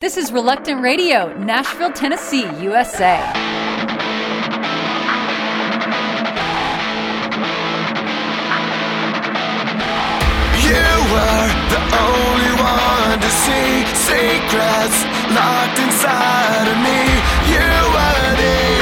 This is Reluctant Radio, Nashville, Tennessee, USA. You were the only one to see secrets locked inside of me. You were the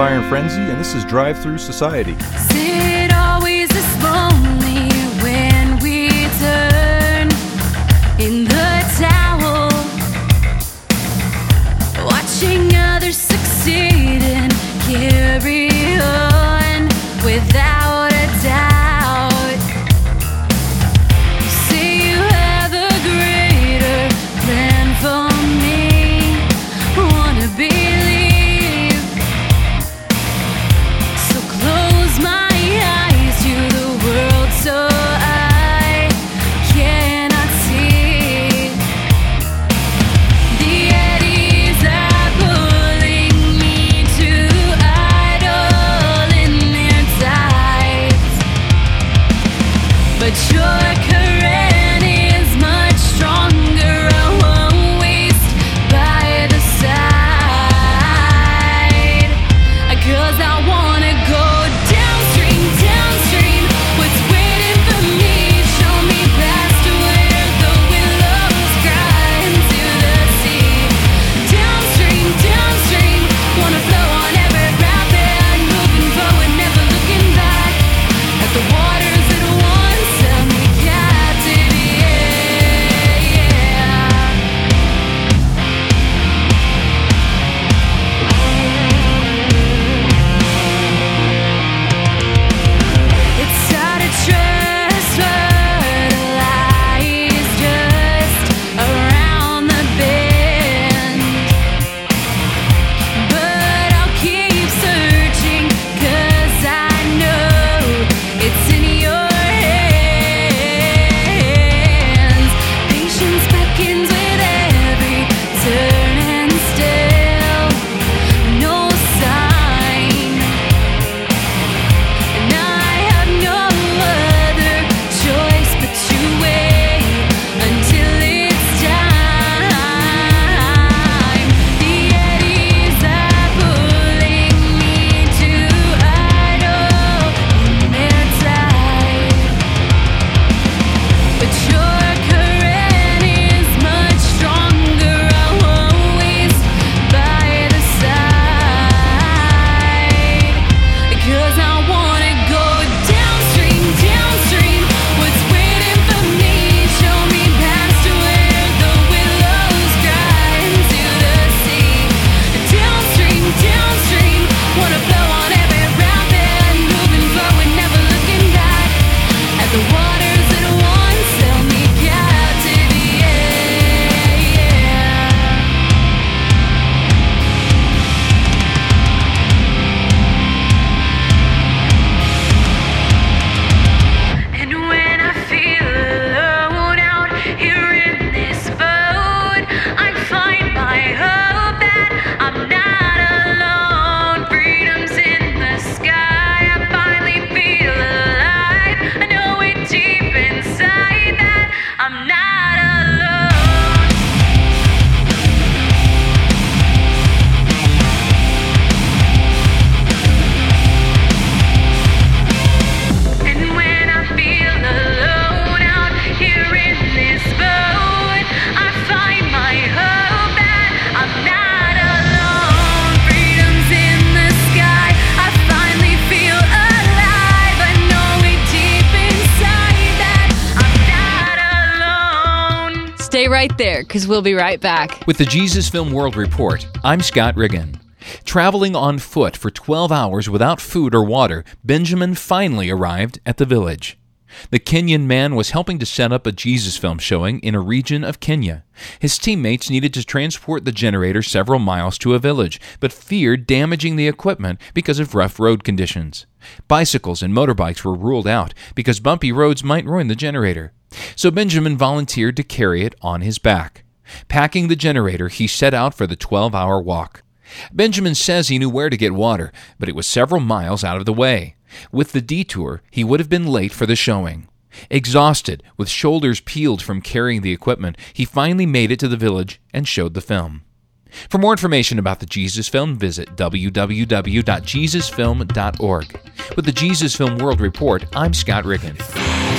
Iron Frenzy, and this is Drive Through Society. Is right there because we'll be right back. With the Jesus Film World Report, I'm Scott Riggin. Traveling on foot for 12 hours without food or water, Benjamin finally arrived at the village. The Kenyan man was helping to set up a Jesus film showing in a region of Kenya. His teammates needed to transport the generator several miles to a village, but feared damaging the equipment because of rough road conditions. Bicycles and motorbikes were ruled out because bumpy roads might ruin the generator. So Benjamin volunteered to carry it on his back. Packing the generator, he set out for the 12 hour walk. Benjamin says he knew where to get water, but it was several miles out of the way. With the detour, he would have been late for the showing. Exhausted, with shoulders peeled from carrying the equipment, he finally made it to the village and showed the film. For more information about the Jesus Film, visit www.jesusfilm.org. With the Jesus Film World Report, I'm Scott Riggins.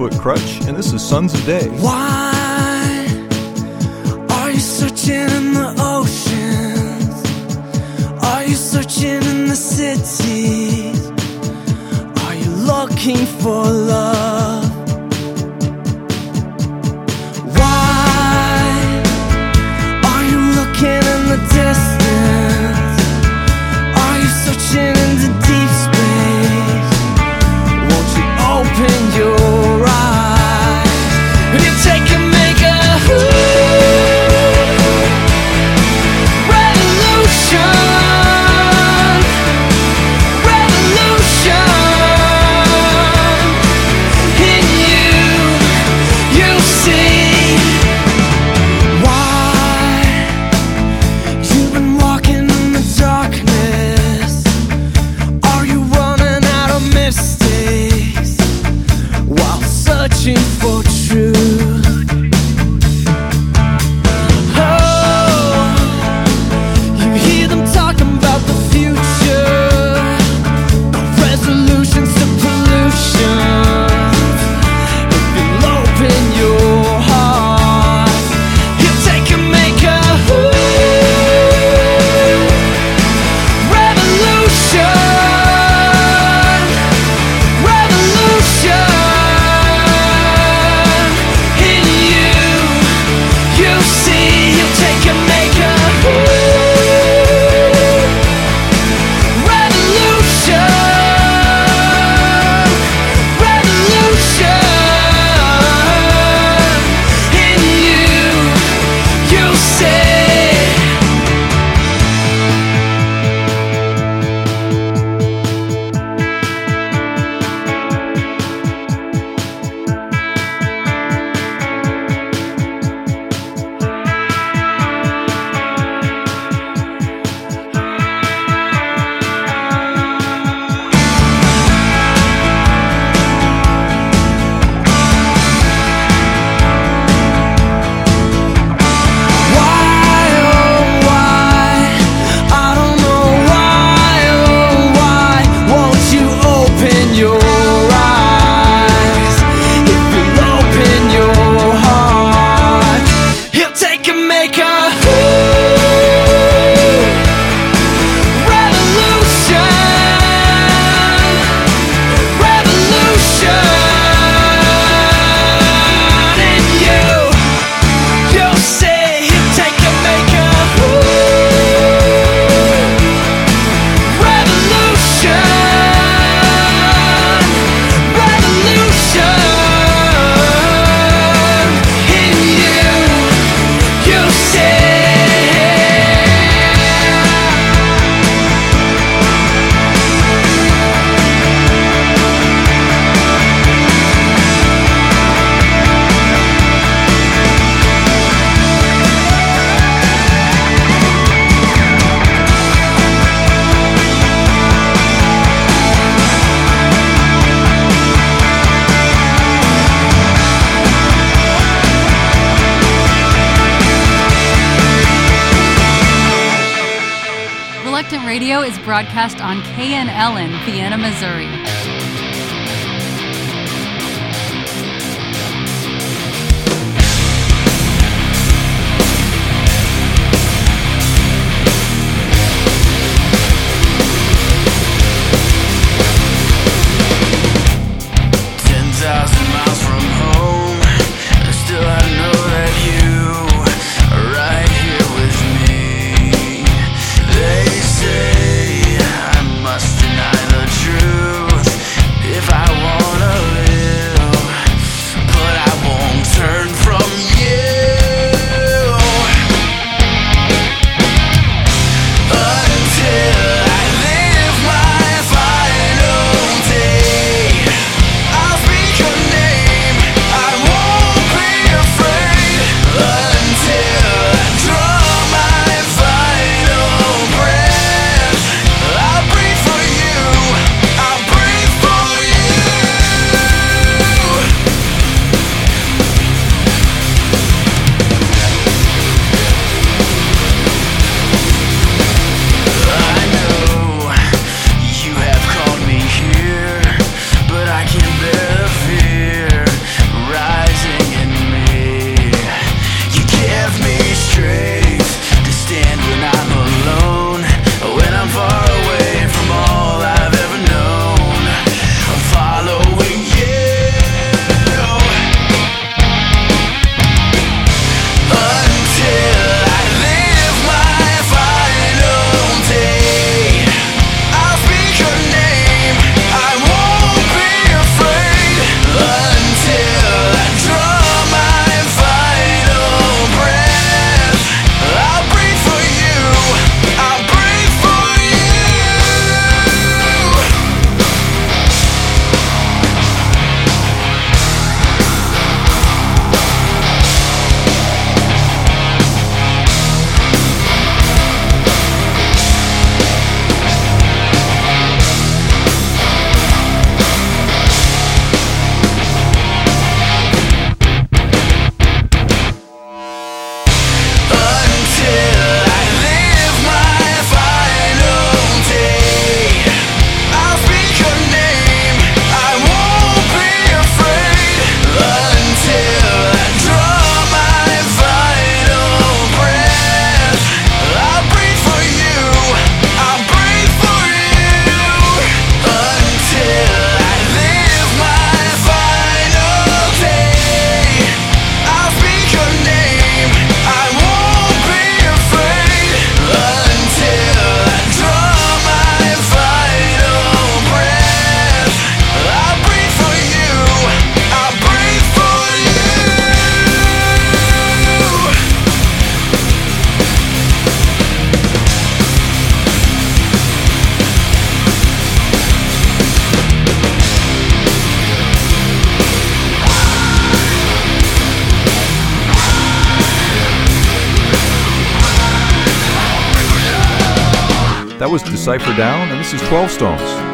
Foot Crutch, and this is Sons of Day. Why? is broadcast on KNLN, Vienna, Missouri. Cypher Down, and this is 12 Stones.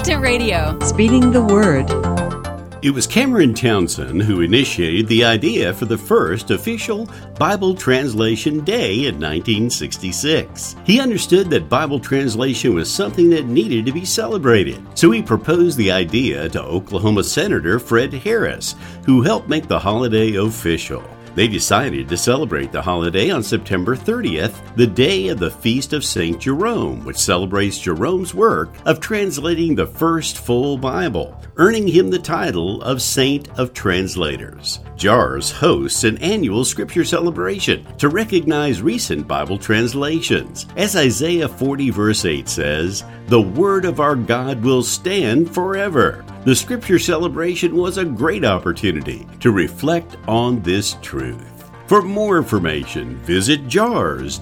Welcome Reluctant Radio. Speeding the word. It was Cameron Townsend who initiated the idea for the first official Bible Translation Day in 1966. He understood that Bible translation was something that needed to be celebrated, so he proposed the idea to Oklahoma Senator Fred Harris, who helped make the holiday official. They decided to celebrate the holiday on September 30th, the day of the Feast of St. Jerome, which celebrates Jerome's work of translating the first full Bible, earning him the title of Saint of Translators. JAARS hosts an annual scripture celebration to recognize recent Bible translations. As Isaiah 40, verse 8 says, The word of our God will stand forever. The scripture celebration was a great opportunity to reflect on this truth. For more information, visit jaars.org.